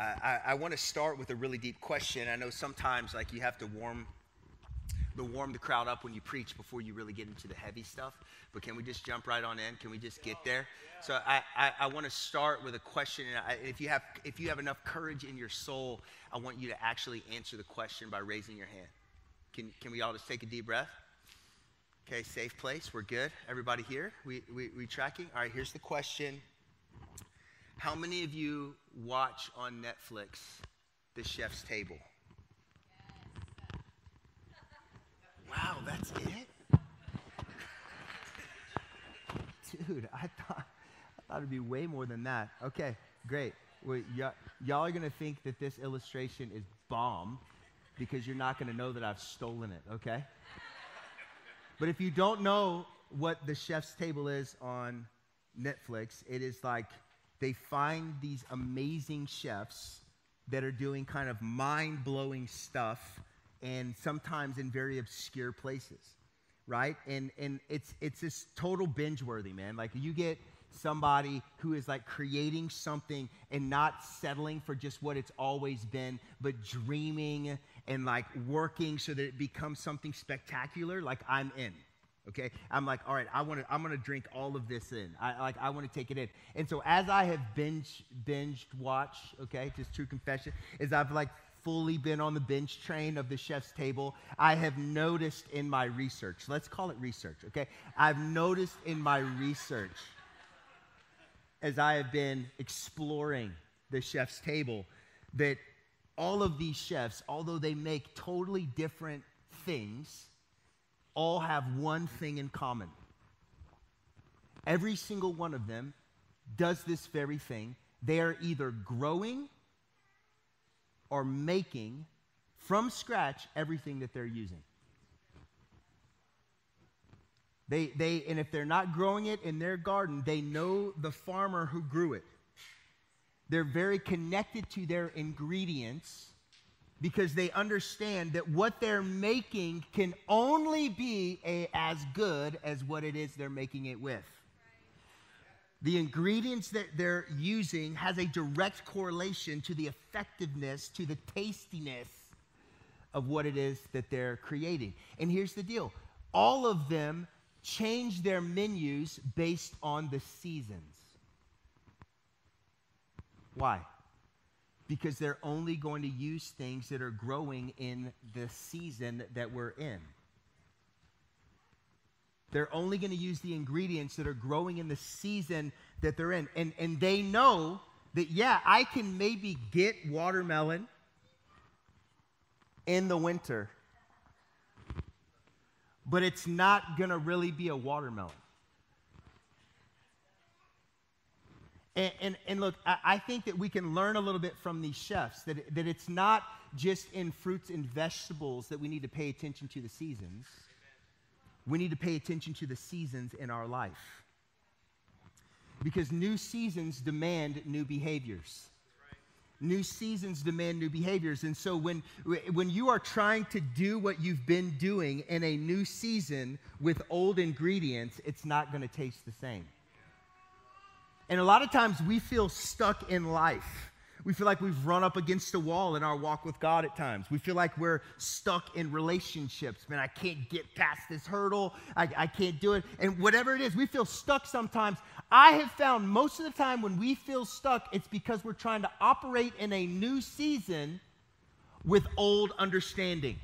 I, I want to start with a really deep question. I know sometimes like you have to warm the warm the crowd up when you preach before you really get into the heavy stuff. But can we just jump right on in? Can we just get there? So I, I, I want to start with a question. And I, if you have if you have enough courage in your soul, I want you to actually answer the question by raising your hand. Can can we all just take a deep breath? Okay, safe place. We're good. Everybody here? We, we, we tracking? All right, here's the question. How many of you watch on Netflix The Chef's Table? Wow, that's it? Dude, I thought, I thought it'd be way more than that. Okay, great. Well, y- y'all are going to think that this illustration is bomb because you're not going to know that I've stolen it, okay? But if you don't know what the chef's table is on Netflix, it is like they find these amazing chefs that are doing kind of mind blowing stuff and sometimes in very obscure places, right? And, and it's, it's this total binge worthy, man. Like you get somebody who is like creating something and not settling for just what it's always been, but dreaming and like working so that it becomes something spectacular, like I'm in. Okay, I'm like, all right, I want to, I'm gonna drink all of this in. I like, I want to take it in. And so as I have binge, binged watch, okay, just true confession, is I've like fully been on the binge train of the chef's table, I have noticed in my research, let's call it research, okay? I've noticed in my research as I have been exploring the chef's table that all of these chefs, although they make totally different things, all have one thing in common. Every single one of them does this very thing. They are either growing or making from scratch everything that they're using. They, they, and if they're not growing it in their garden, they know the farmer who grew it. They're very connected to their ingredients because they understand that what they're making can only be a, as good as what it is they're making it with. The ingredients that they're using has a direct correlation to the effectiveness, to the tastiness of what it is that they're creating. And here's the deal all of them change their menus based on the seasons. Why? Because they're only going to use things that are growing in the season that we're in. They're only going to use the ingredients that are growing in the season that they're in. And, and they know that, yeah, I can maybe get watermelon in the winter, but it's not going to really be a watermelon. And, and, and, look, I, I, think that we can learn a little bit from these chefs that, that it's not just in fruits and vegetables that we need to pay attention to the seasons. We need to pay attention to the seasons in our life. Because new seasons demand new behaviors. New seasons demand new behaviors. And so when, when you are trying to do what you've been doing in a new season with old ingredients, it's not going to taste the same. And a lot of times we feel stuck in life. We feel like we've run up against a wall in our walk with God at times. We feel like we're stuck in relationships. Man, I can't get past this hurdle. I, I, can't do it. And whatever it is, we feel stuck sometimes. I have found most of the time when we feel stuck, it's because we're trying to operate in a new season with old understanding.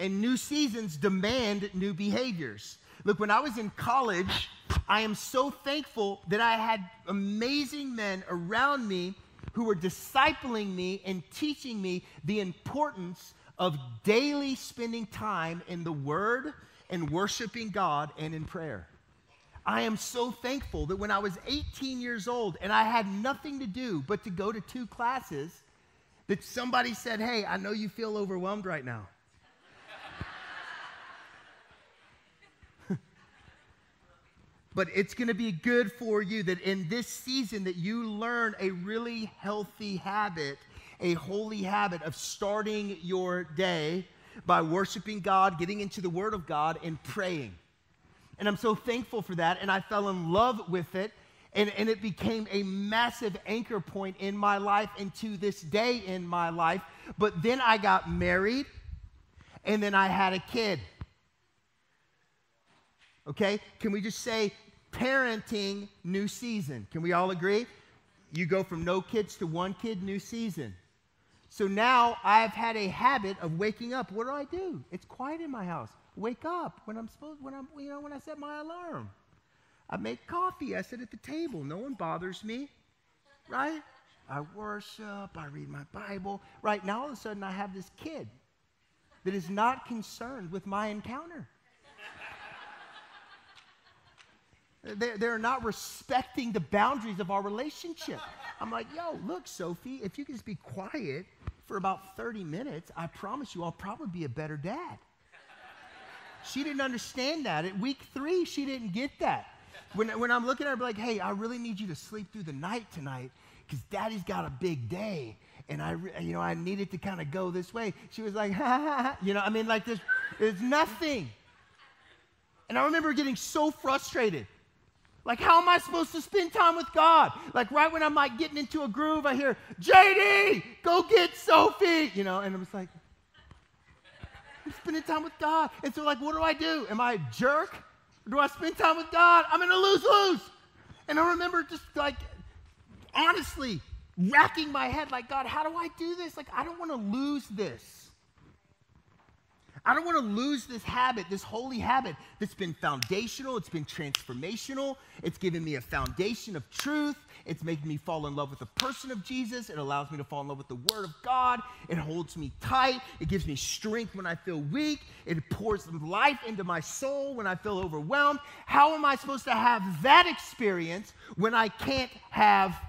And new seasons demand new behaviors. Look, when I was in college, I am so thankful that I had amazing men around me who were discipling me and teaching me the importance of daily spending time in the Word and worshiping God and in prayer. I am so thankful that when I was 18 years old and I had nothing to do but to go to two classes, that somebody said, Hey, I know you feel overwhelmed right now. But it's going to be good for you that in this season that you learn a really healthy habit a holy habit of starting your day by worshiping god getting into the word of god and praying and i'm so thankful for that and i fell in love with it And, and it became a massive anchor point in my life and to this day in my life. But then I got married and then I had a kid. Okay? Can we just say parenting, new season? Can we all agree? You go from no kids to one kid, new season. So now I've had a habit of waking up. What do I do? It's quiet in my house. Wake up when I'm supposed when I'm you know when I set my alarm. I make coffee. I sit at the table. No one bothers me. Right? I worship. I read my Bible. Right now, all of a sudden, I have this kid that is not concerned with my encounter. They're, they're not respecting the boundaries of our relationship. I'm like, yo, look, Sophie, if you can just be quiet for about 30 minutes, I promise you I'll probably be a better dad. She didn't understand that. At week three, she didn't get that. When, when I'm looking at her, I'm like, hey, I really need you to sleep through the night tonight because daddy's got a big day. And I, you know, I needed to kind of go this way. She was like, ha, ha, ha. You know, I mean, like, there's, there's nothing. And I remember getting so frustrated. Like, how am I supposed to spend time with God? Like, right when I'm like getting into a groove, I hear, JD, go get Sophie, you know, and I was like, I'm spending time with God. And so, like, what do I do? Am I a jerk? Or do I spend time with God? I'm in a lose lose. And I remember just like, honestly, racking my head, like, God, how do I do this? Like, I don't want to lose this. I don't want to lose this habit, this holy habit that's been foundational, it's been transformational, it's given me a foundation of truth, it's making me fall in love with the person of Jesus, it allows me to fall in love with the Word of God, it holds me tight, it gives me strength when I feel weak, it pours life into my soul when I feel overwhelmed. How am I supposed to have that experience when I can't have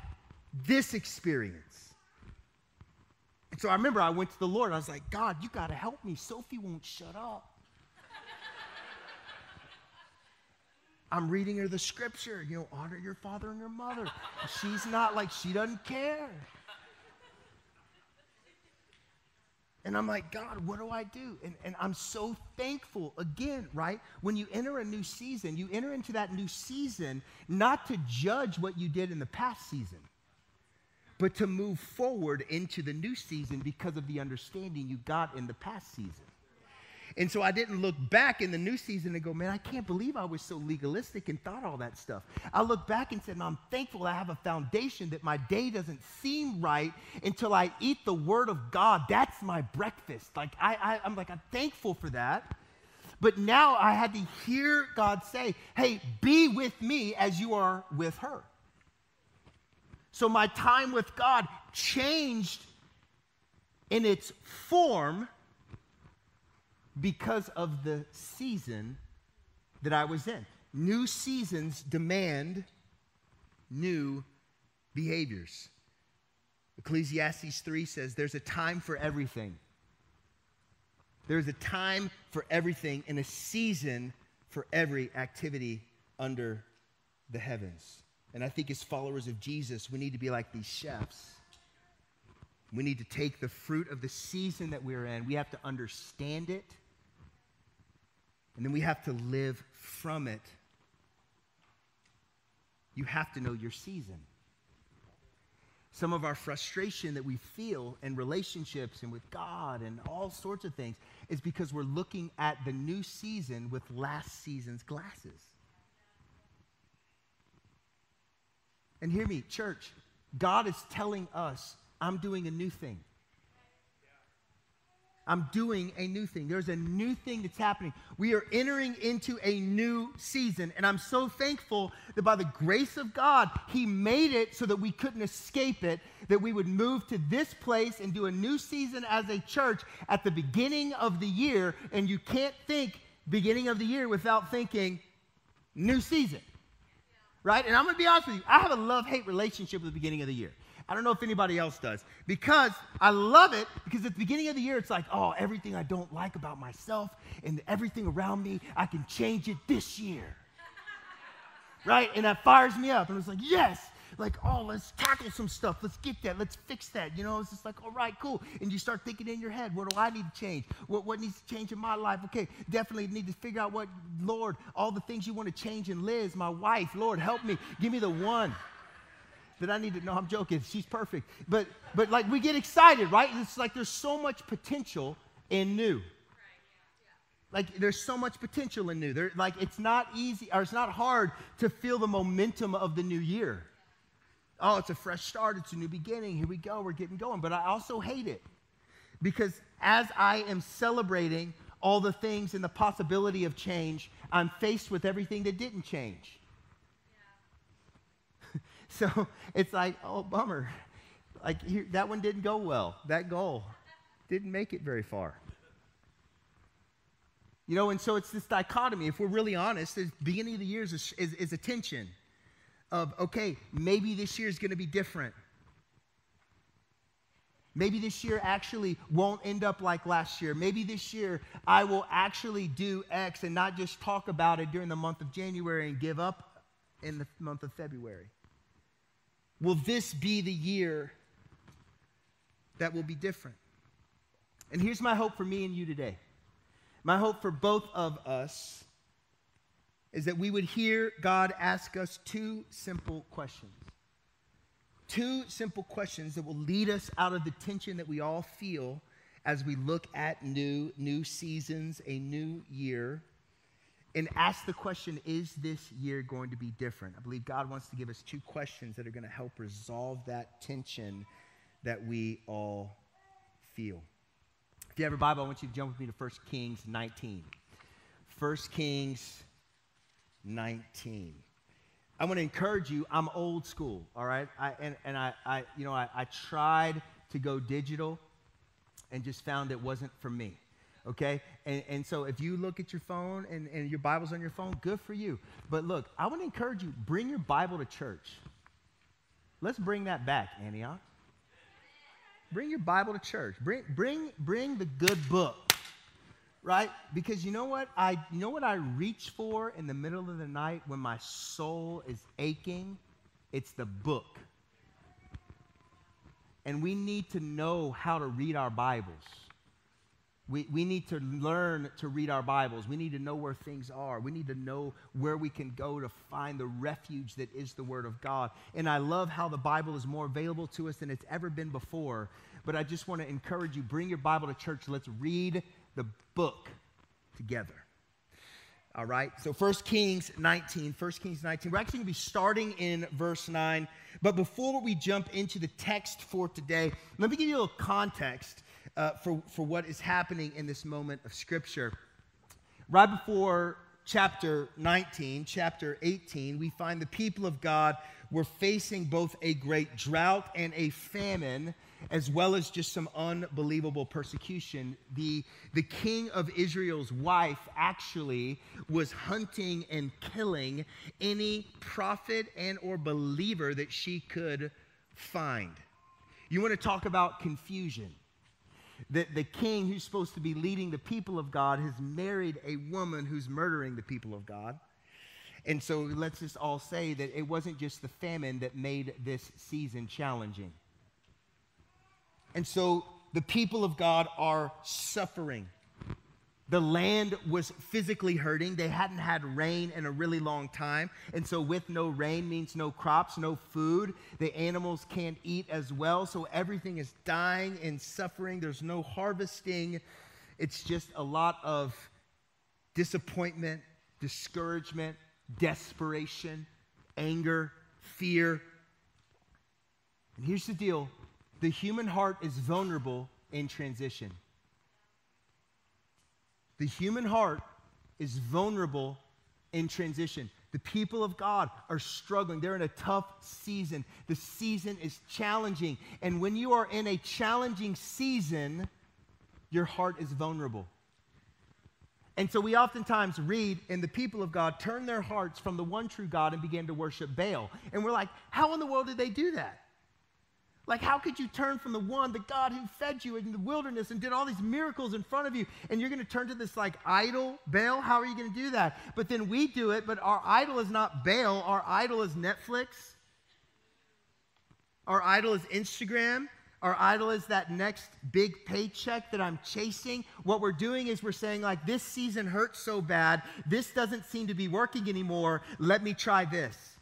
this experience? And so I remember I went to the Lord. I was like, God, you got to help me. Sophie won't shut up. I'm reading her the scripture, you know, honor your father and your mother. She's not like, she doesn't care. And I'm like, God, what do I do? And, and I'm so thankful again, right? When you enter a new season, you enter into that new season not to judge what you did in the past season but to move forward into the new season because of the understanding you got in the past season. And so I didn't look back in the new season and go, man, I can't believe I was so legalistic and thought all that stuff. I look back and said, I'm thankful I have a foundation that my day doesn't seem right until I eat the word of God. That's my breakfast. Like I, I I'm like, I'm thankful for that. But now I had to hear God say, hey, be with me as you are with her. So my time with God changed in its form because of the season that I was in. New seasons demand new behaviors. Ecclesiastes 3 says there's a time for everything. There's a time for everything and a season for every activity under the heavens. And I think as followers of Jesus, we need to be like these chefs. We need to take the fruit of the season that we're in, we have to understand it, and then we have to live from it. You have to know your season. Some of our frustration that we feel in relationships and with God and all sorts of things is because we're looking at the new season with last season's glasses. And hear me, church, God is telling us, I'm doing a new thing. I'm doing a new thing. There's a new thing that's happening. We are entering into a new season. And I'm so thankful that by the grace of God, He made it so that we couldn't escape it, that we would move to this place and do a new season as a church at the beginning of the year. And you can't think beginning of the year without thinking new season right? And I'm going to be honest with you, I have a love hate relationship at the beginning of the year. I don't know if anybody else does because I love it because at the beginning of the year, it's like, oh, everything I don't like about myself and everything around me, I can change it this year. right? And that fires me up. And it's like, yes, like, oh, let's tackle some stuff. Let's get that. Let's fix that. You know, it's just like, all right, cool. And you start thinking in your head, what do I need to change? What, what needs to change in my life? Okay, definitely need to figure out what, Lord, all the things you want to change in Liz, my wife. Lord, help me. Give me the one that I need to know. I'm joking. She's perfect. But, but like, we get excited, right? It's like there's so much potential in new. Like there's so much potential in new. There, like it's not easy or it's not hard to feel the momentum of the new year. Oh, it's a fresh start. It's a new beginning. Here we go. We're getting going. But I also hate it because as I am celebrating all the things and the possibility of change, I'm faced with everything that didn't change. So it's like, oh, bummer. Like here, that one didn't go well. That goal didn't make it very far. You know, and so it's this dichotomy. If we're really honest, the beginning of the year is, is, is a tension of, okay, maybe this year is going to be different. Maybe this year actually won't end up like last year. Maybe this year I will actually do X and not just talk about it during the month of January and give up in the month of February. Will this be the year that will be different? And here's my hope for me and you today. My hope for both of us is that we would hear God ask us two simple questions. Two simple questions that will lead us out of the tension that we all feel as we look at new new seasons, a new year, and ask the question, is this year going to be different? I believe God wants to give us two questions that are going to help resolve that tension that we all feel. If you have a Bible, I want you to jump with me to 1 Kings 19. 1 Kings 19. I want to encourage you, I'm old school, all right? I, and and I, I, you know, I, I tried to go digital and just found it wasn't for me okay? And, and so if you look at your phone and, and your Bible's on your phone, good for you. But look, I want to encourage you bring your Bible to church. Let's bring that back, Antioch. Bring your Bible to church. Bring, bring, bring the good book, right? Because you know what I you know what I reach for in the middle of the night when my soul is aching? It's the book. And we need to know how to read our Bibles. We, we need to learn to read our Bibles. We need to know where things are. We need to know where we can go to find the refuge that is the Word of God. And I love how the Bible is more available to us than it's ever been before. But I just want to encourage you bring your Bible to church. Let's read the book together. All right, so 1 Kings 19, 1 Kings 19. We're actually going to be starting in verse 9. But before we jump into the text for today, let me give you a little context uh, for, for what is happening in this moment of Scripture. Right before chapter 19, chapter 18, we find the people of God were facing both a great drought and a famine, as well as just some unbelievable persecution. The, the king of Israel's wife actually was hunting and killing any prophet and or believer that she could find. You want to talk about confusion that the king who's supposed to be leading the people of God has married a woman who's murdering the people of God. And so let's just all say that it wasn't just the famine that made this season challenging. And so the people of God are suffering. The land was physically hurting. They hadn't had rain in a really long time. And so, with no rain means no crops, no food. The animals can't eat as well. So, everything is dying and suffering. There's no harvesting. It's just a lot of disappointment, discouragement, desperation, anger, fear. And here's the deal the human heart is vulnerable in transition. The human heart is vulnerable in transition. The people of God are struggling. They're in a tough season. The season is challenging. And when you are in a challenging season, your heart is vulnerable. And so we oftentimes read, and the people of God turn their hearts from the one true God and begin to worship Baal. And we're like, how in the world did they do that? Like, how could you turn from the one, the God who fed you in the wilderness and did all these miracles in front of you, and you're going to turn to this like idol, Baal? How are you going to do that? But then we do it, but our idol is not Baal, our idol is Netflix. Our idol is Instagram. Our idol is that next big paycheck that I'm chasing. What we're doing is we're saying, like, this season hurts so bad. This doesn't seem to be working anymore. Let me try this.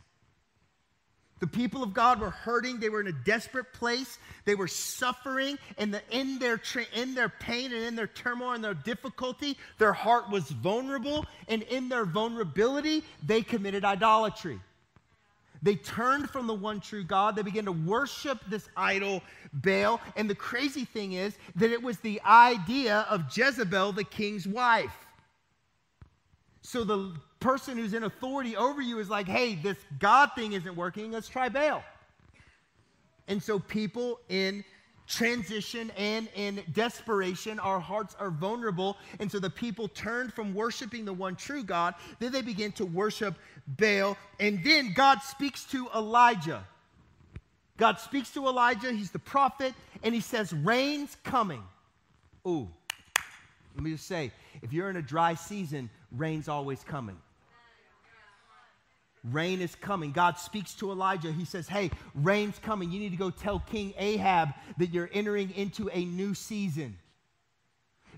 The people of God were hurting. They were in a desperate place. They were suffering. And the, in, their tra- in their pain and in their turmoil and their difficulty, their heart was vulnerable. And in their vulnerability, they committed idolatry. They turned from the one true God. They began to worship this idol, Baal. And the crazy thing is that it was the idea of Jezebel, the king's wife. So the person who's in authority over you is like, hey, this God thing isn't working, let's try Baal. And so people in transition and in desperation, our hearts are vulnerable. And so the people turned from worshiping the one true God, then they begin to worship Baal. And then God speaks to Elijah. God speaks to Elijah, he's the prophet, and he says, Rain's coming. Ooh, let me just say, if you're in a dry season, rain's always coming. Rain is coming. God speaks to Elijah. He says, Hey, rain's coming. You need to go tell King Ahab that you're entering into a new season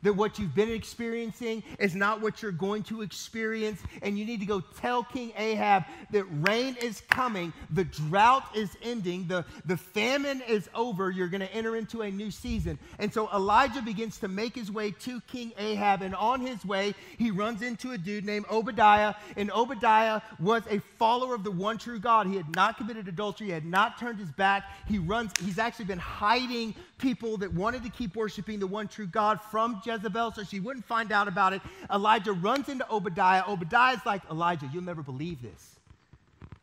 that what you've been experiencing is not what you're going to experience. And you need to go tell King Ahab that rain is coming, the drought is ending, the, the famine is over. You're going to enter into a new season. And so Elijah begins to make his way to King Ahab. And on his way, he runs into a dude named Obadiah. And Obadiah was a follower of the one true God. He had not committed adultery, he had not turned his back. He runs, he's actually been hiding people that wanted to keep worshiping the one true God from Jezebel so she wouldn't find out about it. Elijah runs into Obadiah. Obadiah's like, Elijah, you'll never believe this.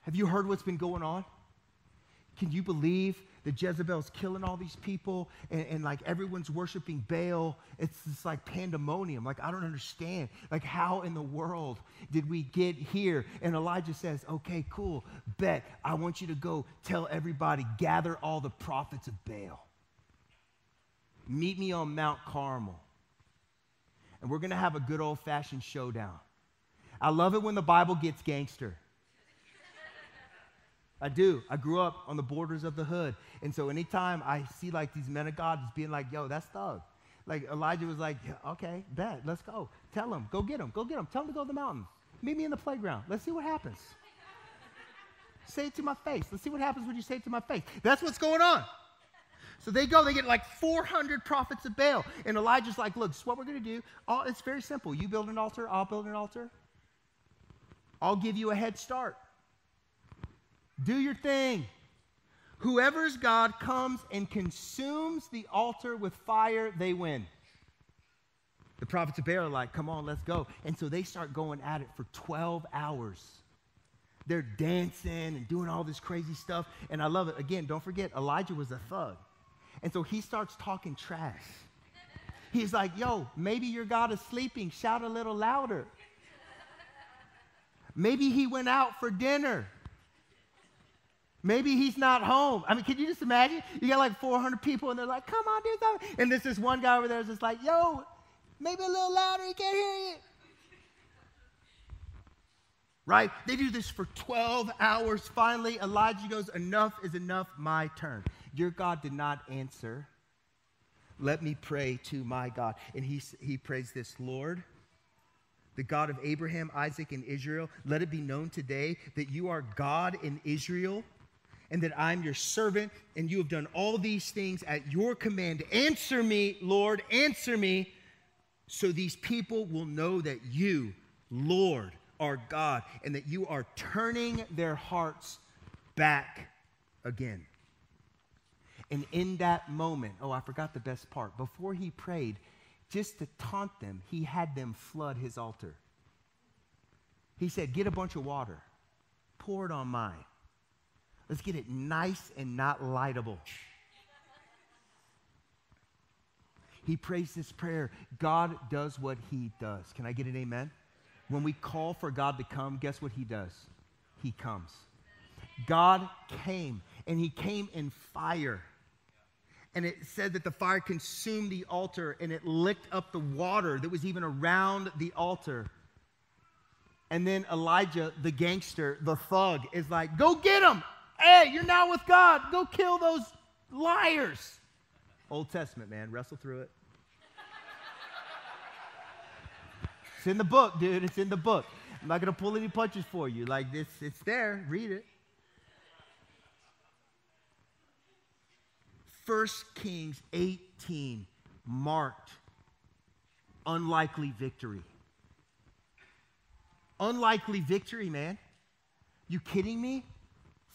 Have you heard what's been going on? Can you believe that Jezebel's killing all these people and, and, like everyone's worshiping Baal? It's just like pandemonium. Like, I don't understand. Like, how in the world did we get here? And Elijah says, okay, cool, bet. I want you to go tell everybody, gather all the prophets of Baal. Meet me on Mount Carmel. And we're going to have a good old fashioned showdown. I love it when the Bible gets gangster. I do. I grew up on the borders of the hood. And so anytime I see like these men of God just being like, yo, that's thug. Like Elijah was like, okay, bet, let's go. Tell him, go get him, go get him. Tell him to go to the mountain. Meet me in the playground. Let's see what happens. say it to my face. Let's see what happens when you say it to my face. That's what's going on. So they go, they get like 400 prophets of Baal. And Elijah's like, look, this is what we're going to do. All, it's very simple. You build an altar, I'll build an altar. I'll give you a head start. Do your thing. Whoever's God comes and consumes the altar with fire, they win. The prophets of Baal are like, come on, let's go. And so they start going at it for 12 hours. They're dancing and doing all this crazy stuff. And I love it. Again, don't forget, Elijah was a thug. And so he starts talking trash. He's like, yo, maybe your God is sleeping. Shout a little louder. Maybe he went out for dinner. Maybe he's not home. I mean, can you just imagine? You got like 400 people and they're like, come on, do something. And there's this one guy over there that's just like, yo, maybe a little louder, he can't hear you. Right? They do this for 12 hours. Finally, Elijah goes, enough is enough, my turn. Your God did not answer. Let me pray to my God. And he, he prays this Lord, the God of Abraham, Isaac, and Israel, let it be known today that you are God in Israel and that I'm your servant, and you have done all these things at your command. Answer me, Lord, answer me, so these people will know that you, Lord, are God, and that you are turning their hearts back again. And in that moment, oh, I forgot the best part. Before he prayed, just to taunt them, he had them flood his altar. He said, Get a bunch of water, pour it on mine. Let's get it nice and not lightable. He prays this prayer. God does what he does. Can I get an amen? When we call for God to come, guess what he does? He comes. God came, and he came in fire and it said that the fire consumed the altar and it licked up the water that was even around the altar. And then Elijah, the gangster, the thug, is like, Go get him! Hey, you're now with God. Go kill those liars. Old Testament, man. Wrestle through it. It's in the book, dude. It's in the book. I'm not going to pull any punches for you. Like this, it's there. Read it. First Kings 18 marked unlikely victory. Unlikely victory, man. You kidding me?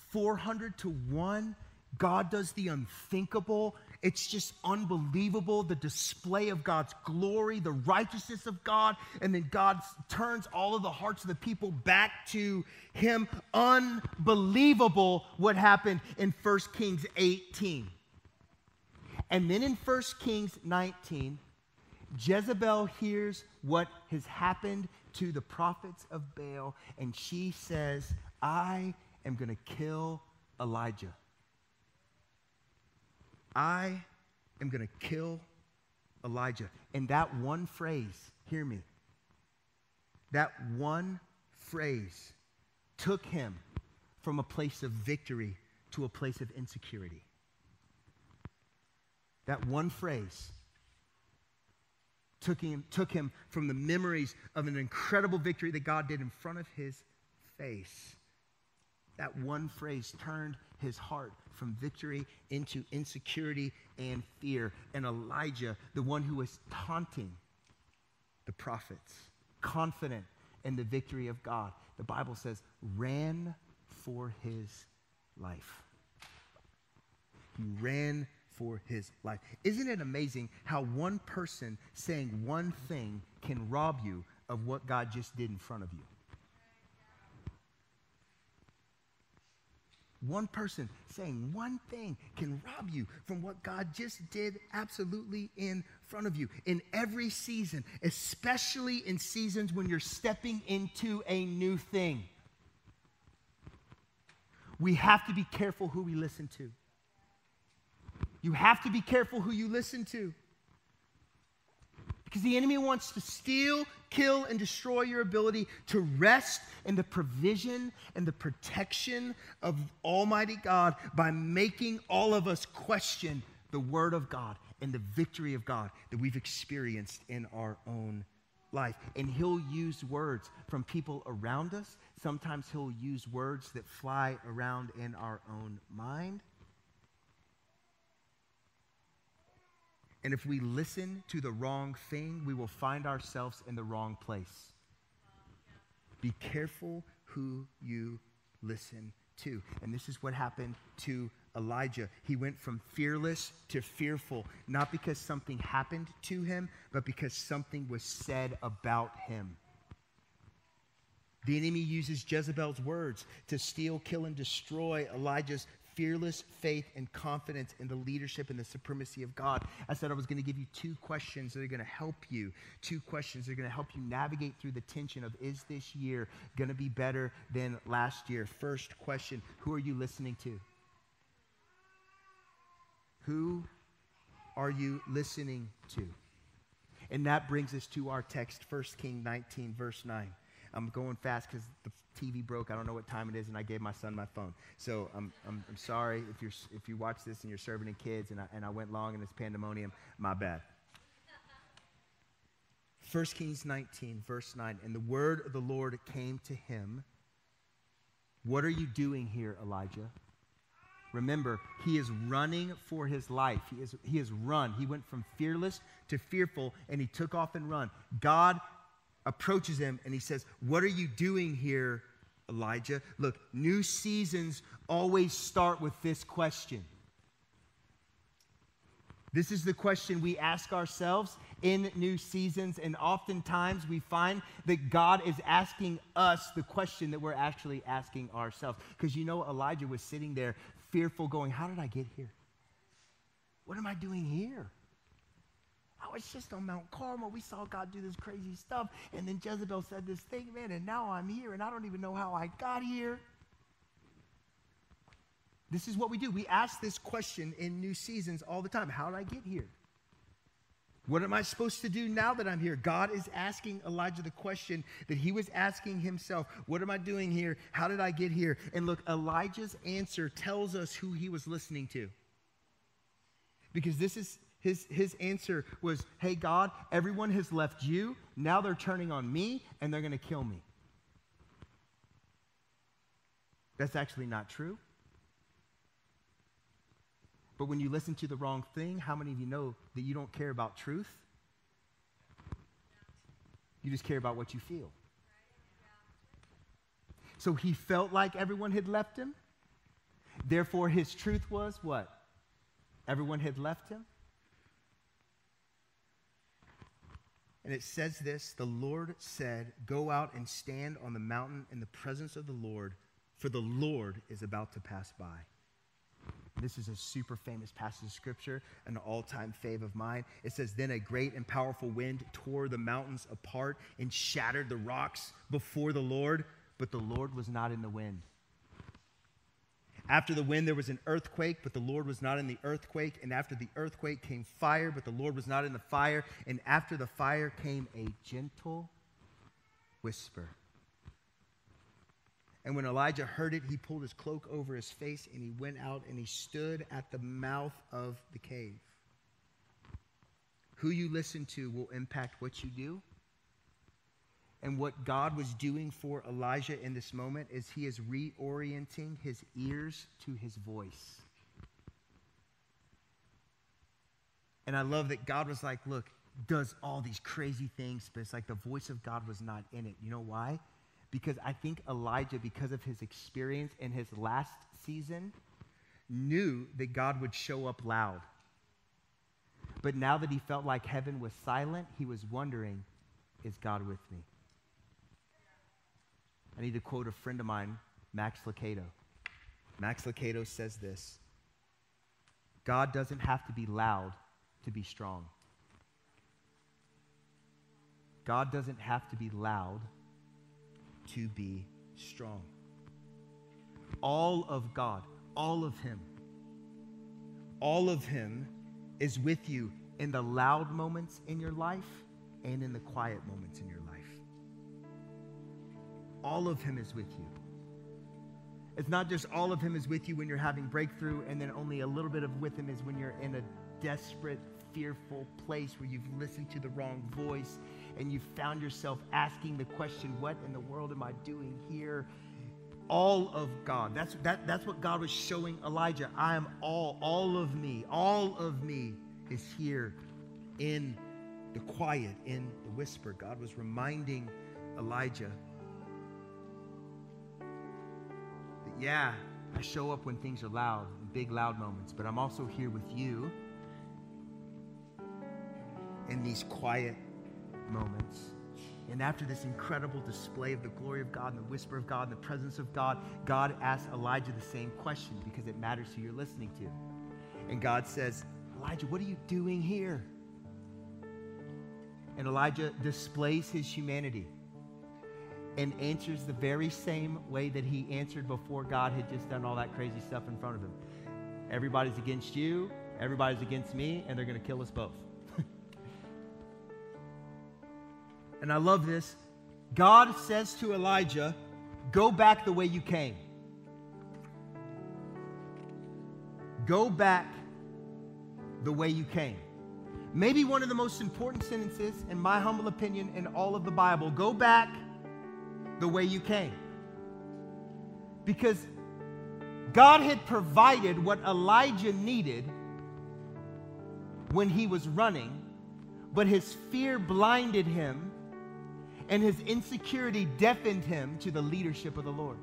400 to 1. God does the unthinkable. It's just unbelievable the display of God's glory, the righteousness of God, and then God turns all of the hearts of the people back to Him. Unbelievable what happened in 1 Kings 18. And then in 1 Kings 19, Jezebel hears what has happened to the prophets of Baal, and she says, I am going to kill Elijah. I am going to kill Elijah. And that one phrase, hear me, that one phrase took him from a place of victory to a place of insecurity. That one phrase took him, took him from the memories of an incredible victory that God did in front of his face. That one phrase turned his heart from victory into insecurity and fear. And Elijah, the one who was taunting the prophets, confident in the victory of God, the Bible says, ran for his life. He ran for his life. Isn't it amazing how one person saying one thing can rob you of what God just did in front of you? One person saying one thing can rob you from what God just did absolutely in front of you. In every season, especially in seasons when you're stepping into a new thing, we have to be careful who we listen to. You have to be careful who you listen to. Because the enemy wants to steal, kill, and destroy your ability to rest in the provision and the protection of Almighty God by making all of us question the Word of God and the victory of God that we've experienced in our own life. And He'll use words from people around us. Sometimes He'll use words that fly around in our own mind. And if we listen to the wrong thing, we will find ourselves in the wrong place. Be careful who you listen to. And this is what happened to Elijah. He went from fearless to fearful, not because something happened to him, but because something was said about him. The enemy uses Jezebel's words to steal, kill, and destroy Elijah's fearless faith and confidence in the leadership and the supremacy of God. I said I was going to give you two questions that are going to help you. Two questions that are going to help you navigate through the tension of is this year going to be better than last year? First question Who are you listening to? Who are you listening to? And that brings us to our text, 1 King 19, verse 9. I'm going fast because the TV broke. I don't know what time it is, and I gave my son my phone. So I'm, I'm, I'm sorry if, you're, if you watch this and you're serving in kids and I, and I went long in this pandemonium. My bad. 1 Kings 19, verse 9. And the word of the Lord came to him. What are you doing here, Elijah? Remember, he is running for his life. He is, he has run. He went from fearless to fearful, and he took off and run. God approaches him and he says, What are you doing here, Elijah? Look, new seasons always start with this question. This is the question we ask ourselves in new seasons, and oftentimes we find that God is asking us the question that we're actually asking ourselves. Because you know, Elijah was sitting there fearful, going, How did I get here? What am I doing here? I was just on Mount Carmel. We saw God do this crazy stuff. And then Jezebel said this thing, man, and now I'm here, and I don't even know how I got here. This is what we do. We ask this question in new seasons all the time How did I get here? What am I supposed to do now that I'm here? God is asking Elijah the question that he was asking himself What am I doing here? How did I get here? And look, Elijah's answer tells us who he was listening to. Because this is his, his answer was, Hey, God, everyone has left you. Now they're turning on me and they're going to kill me. That's actually not true. But when you listen to the wrong thing, how many of you know that you don't care about truth? You just care about what you feel. So he felt like everyone had left him. Therefore, his truth was what? Everyone had left him. And it says this The Lord said, Go out and stand on the mountain in the presence of the Lord, for the Lord is about to pass by. This is a super famous passage of scripture, an all time fave of mine. It says, Then a great and powerful wind tore the mountains apart and shattered the rocks before the Lord, but the Lord was not in the wind. After the wind, there was an earthquake, but the Lord was not in the earthquake. And after the earthquake came fire, but the Lord was not in the fire. And after the fire came a gentle whisper. And when Elijah heard it, he pulled his cloak over his face and he went out and he stood at the mouth of the cave. Who you listen to will impact what you do. And what God was doing for Elijah in this moment is he is reorienting his ears to his voice. And I love that God was like, look, does all these crazy things, but it's like the voice of God was not in it. You know why? because I think Elijah, because of his experience in his last season, knew that God would show up loud. But now that he felt like heaven was silent, he was wondering, is God with me? I need to quote a friend of mine, Max Lucado. Max Lucado says this God doesn't have to be loud to be strong. God doesn't have to be loud to be strong. All of God, all of Him, all of Him is with you in the loud moments in your life and in the quiet moments in your life. All of Him is with you. It's not just all of Him is with you when you're having breakthrough, and then only a little bit of with Him is when you're in a desperate, fearful place where you've listened to the wrong voice and you found yourself asking the question, What in the world am I doing here? All of God. That's, that, that's what God was showing Elijah. I am all, all of me, all of me is here in the quiet, in the whisper. God was reminding Elijah yeah, I show up when things are loud, big, loud moments, but I'm also here with you in these quiet moments. And after this incredible display of the glory of God and the whisper of God and the presence of God, God asks Elijah the same question because it matters who you're listening to. And God says, Elijah, what are you doing here? And Elijah displays his humanity and answers the very same way that he answered before God had just done all that crazy stuff in front of him. Everybody's against you, everybody's against me, and they're going to kill us both. and I love this. God says to Elijah, Go back the way you came. Go back the way you came. Maybe one of the most important sentences, in my humble opinion, in all of the Bible. Go back the way you came. Because God had provided what Elijah needed when he was running, but his fear blinded him and his insecurity deafened him to the leadership of the Lord.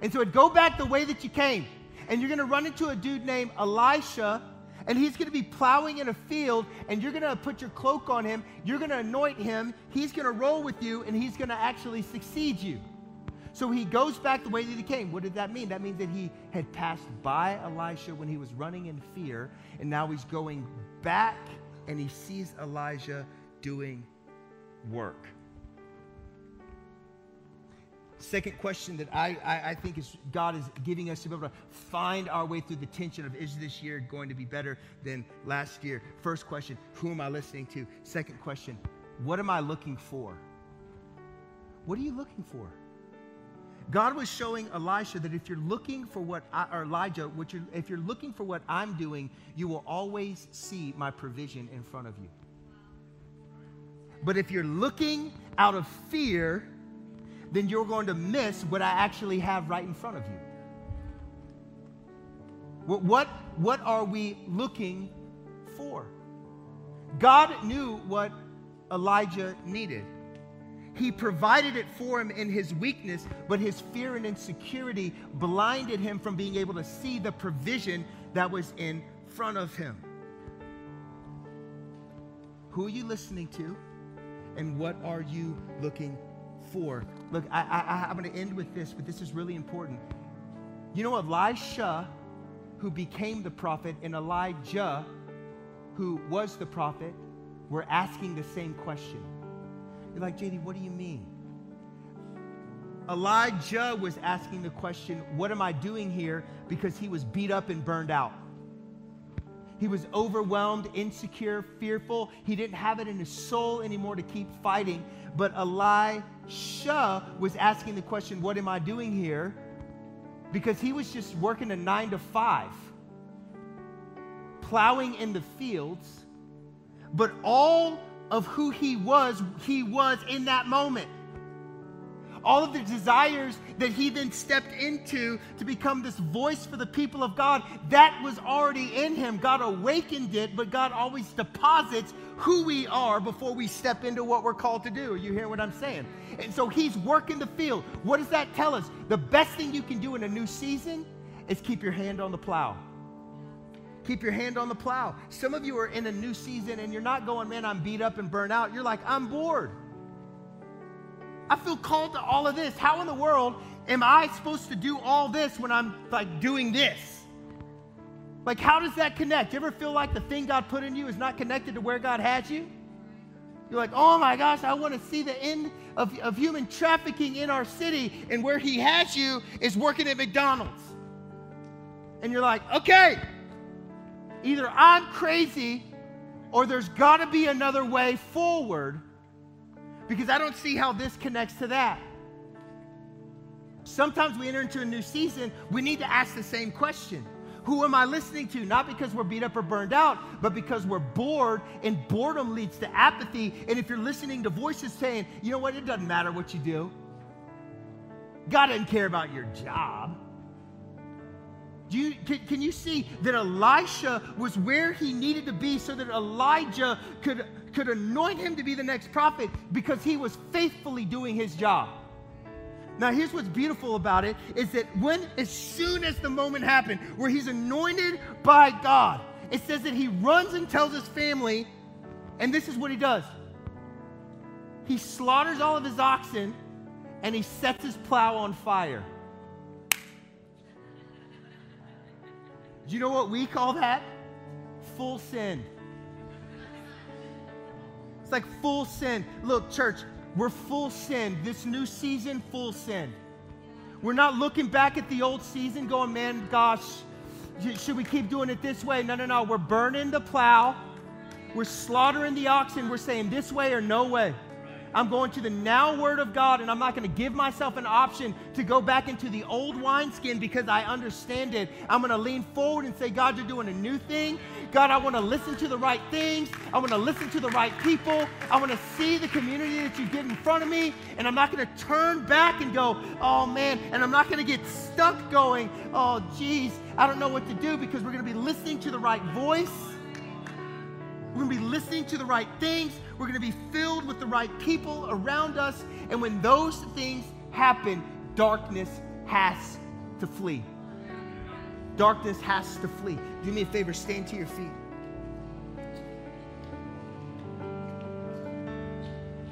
And so it go back the way that you came. And you're going to run into a dude named Elisha, and he's going to be plowing in a field, and you're going to put your cloak on him. You're going to anoint him. He's going to roll with you, and he's going to actually succeed you. So he goes back the way that he came. What did that mean? That means that he had passed by Elisha when he was running in fear, and now he's going back and he sees Elijah doing work. Second question that I, I, I, think is God is giving us to be able to find our way through the tension of is this year going to be better than last year? First question, who am I listening to? Second question, what am I looking for? What are you looking for? God was showing Elisha that if you're looking for what I, or Elijah, what you're, if you're looking for what I'm doing, you will always see my provision in front of you. But if you're looking out of fear, then you're going to miss what I actually have right in front of you. What, what, are we looking for? God knew what Elijah needed. He provided it for him in his weakness, but his fear and insecurity blinded him from being able to see the provision that was in front of him. Who are you listening to? And what are you looking Look, I, I, I'm going to end with this, but this is really important. You know, Elisha, who became the prophet, and Elijah, who was the prophet, were asking the same question. You're like, JD, what do you mean? Elijah was asking the question, What am I doing here? Because he was beat up and burned out. He was overwhelmed, insecure, fearful. He didn't have it in his soul anymore to keep fighting. But Elisha was asking the question, What am I doing here? Because he was just working a nine to five, plowing in the fields. But all of who he was, he was in that moment. All of the desires that he then stepped into to become this voice for the people of God, that was already in him. God awakened it, but God always deposits who we are before we step into what we're called to do. You hear what I'm saying? And so he's working the field. What does that tell us? The best thing you can do in a new season is keep your hand on the plow. Keep your hand on the plow. Some of you are in a new season and you're not going, man, I'm beat up and burnt out. You're like, I'm bored. I feel called to all of this. How in the world am I supposed to do all this when I'm like doing this? Like, how does that connect? You ever feel like the thing God put in you is not connected to where God has you? You're like, oh my gosh, I want to see the end of, of human trafficking in our city, and where He has you is working at McDonald's. And you're like, okay, either I'm crazy or there's got to be another way forward because I don't see how this connects to that. Sometimes we enter into a new season, we need to ask the same question. Who am I listening to? Not because we're beat up or burned out, but because we're bored, and boredom leads to apathy. And if you're listening to voices saying, you know what, it doesn't matter what you do, God doesn't care about your job. Do you, can, can you see that Elisha was where he needed to be so that Elijah could, could anoint him to be the next prophet because he was faithfully doing his job? Now, here's what's beautiful about it is that when, as soon as the moment happened where he's anointed by God, it says that he runs and tells his family, and this is what he does he slaughters all of his oxen and he sets his plow on fire. Do you know what we call that? Full sin. It's like full sin. Look, church, we're full sin. This new season, full sin. We're not looking back at the old season going, man, gosh, should we keep doing it this way? No, no, no. We're burning the plow. We're slaughtering the oxen. We're saying this way or no way. I'm going to the now word of God, and I'm not going to give myself an option to go back into the old wineskin because I understand it. I'm going to lean forward and say, God, you're doing a new thing. God, I want to listen to the right things. I want to listen to the right people. I want to see the community that you get in front of me. And I'm not going to turn back and go, oh man. And I'm not going to get stuck going, oh geez, I don't know what to do because we're going to be listening to the right voice. We're going to be listening to the right things. We're going to be filled with the right people around us. And when those things happen, darkness has to flee. Darkness has to flee. Do me a favor, stand to your feet.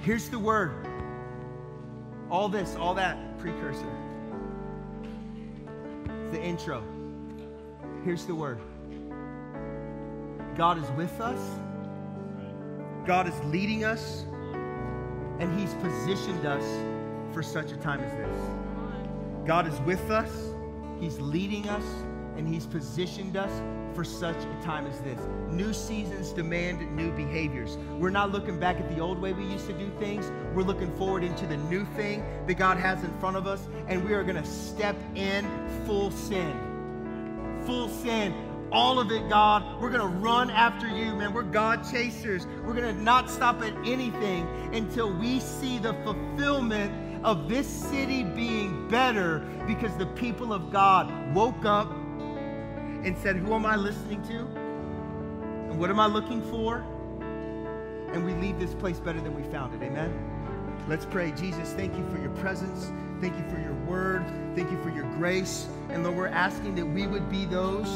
Here's the word. All this, all that, precursor. The intro. Here's the word God is with us. God is leading us, and He's positioned us for such a time as this. God is with us, He's leading us, and He's positioned us for such a time as this. New seasons demand new behaviors. We're not looking back at the old way we used to do things. We're looking forward into the new thing that God has in front of us, and we are going to step in full sin. Full sin. All of it, God. We're going to run after you, man. We're God chasers. We're going to not stop at anything until we see the fulfillment of this city being better because the people of God woke up and said, Who am I listening to? And what am I looking for? And we leave this place better than we found it. Amen? Let's pray. Jesus, thank you for your presence. Thank you for your word. Thank you for your grace. And Lord, we're asking that we would be those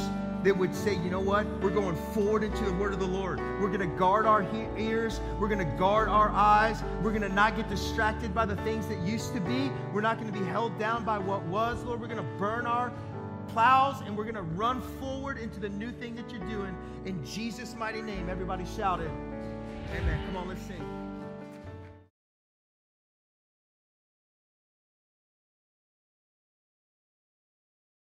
that would say, you know what? We're going forward into the word of the Lord. We're going to guard our ears. We're going to guard our eyes. We're going to not get distracted by the things that used to be. We're not going to be held down by what was, Lord. We're going to burn our plows and we're going to run forward into the new thing that you're doing. In Jesus' mighty name, everybody shout it. Amen. Come on, let's sing.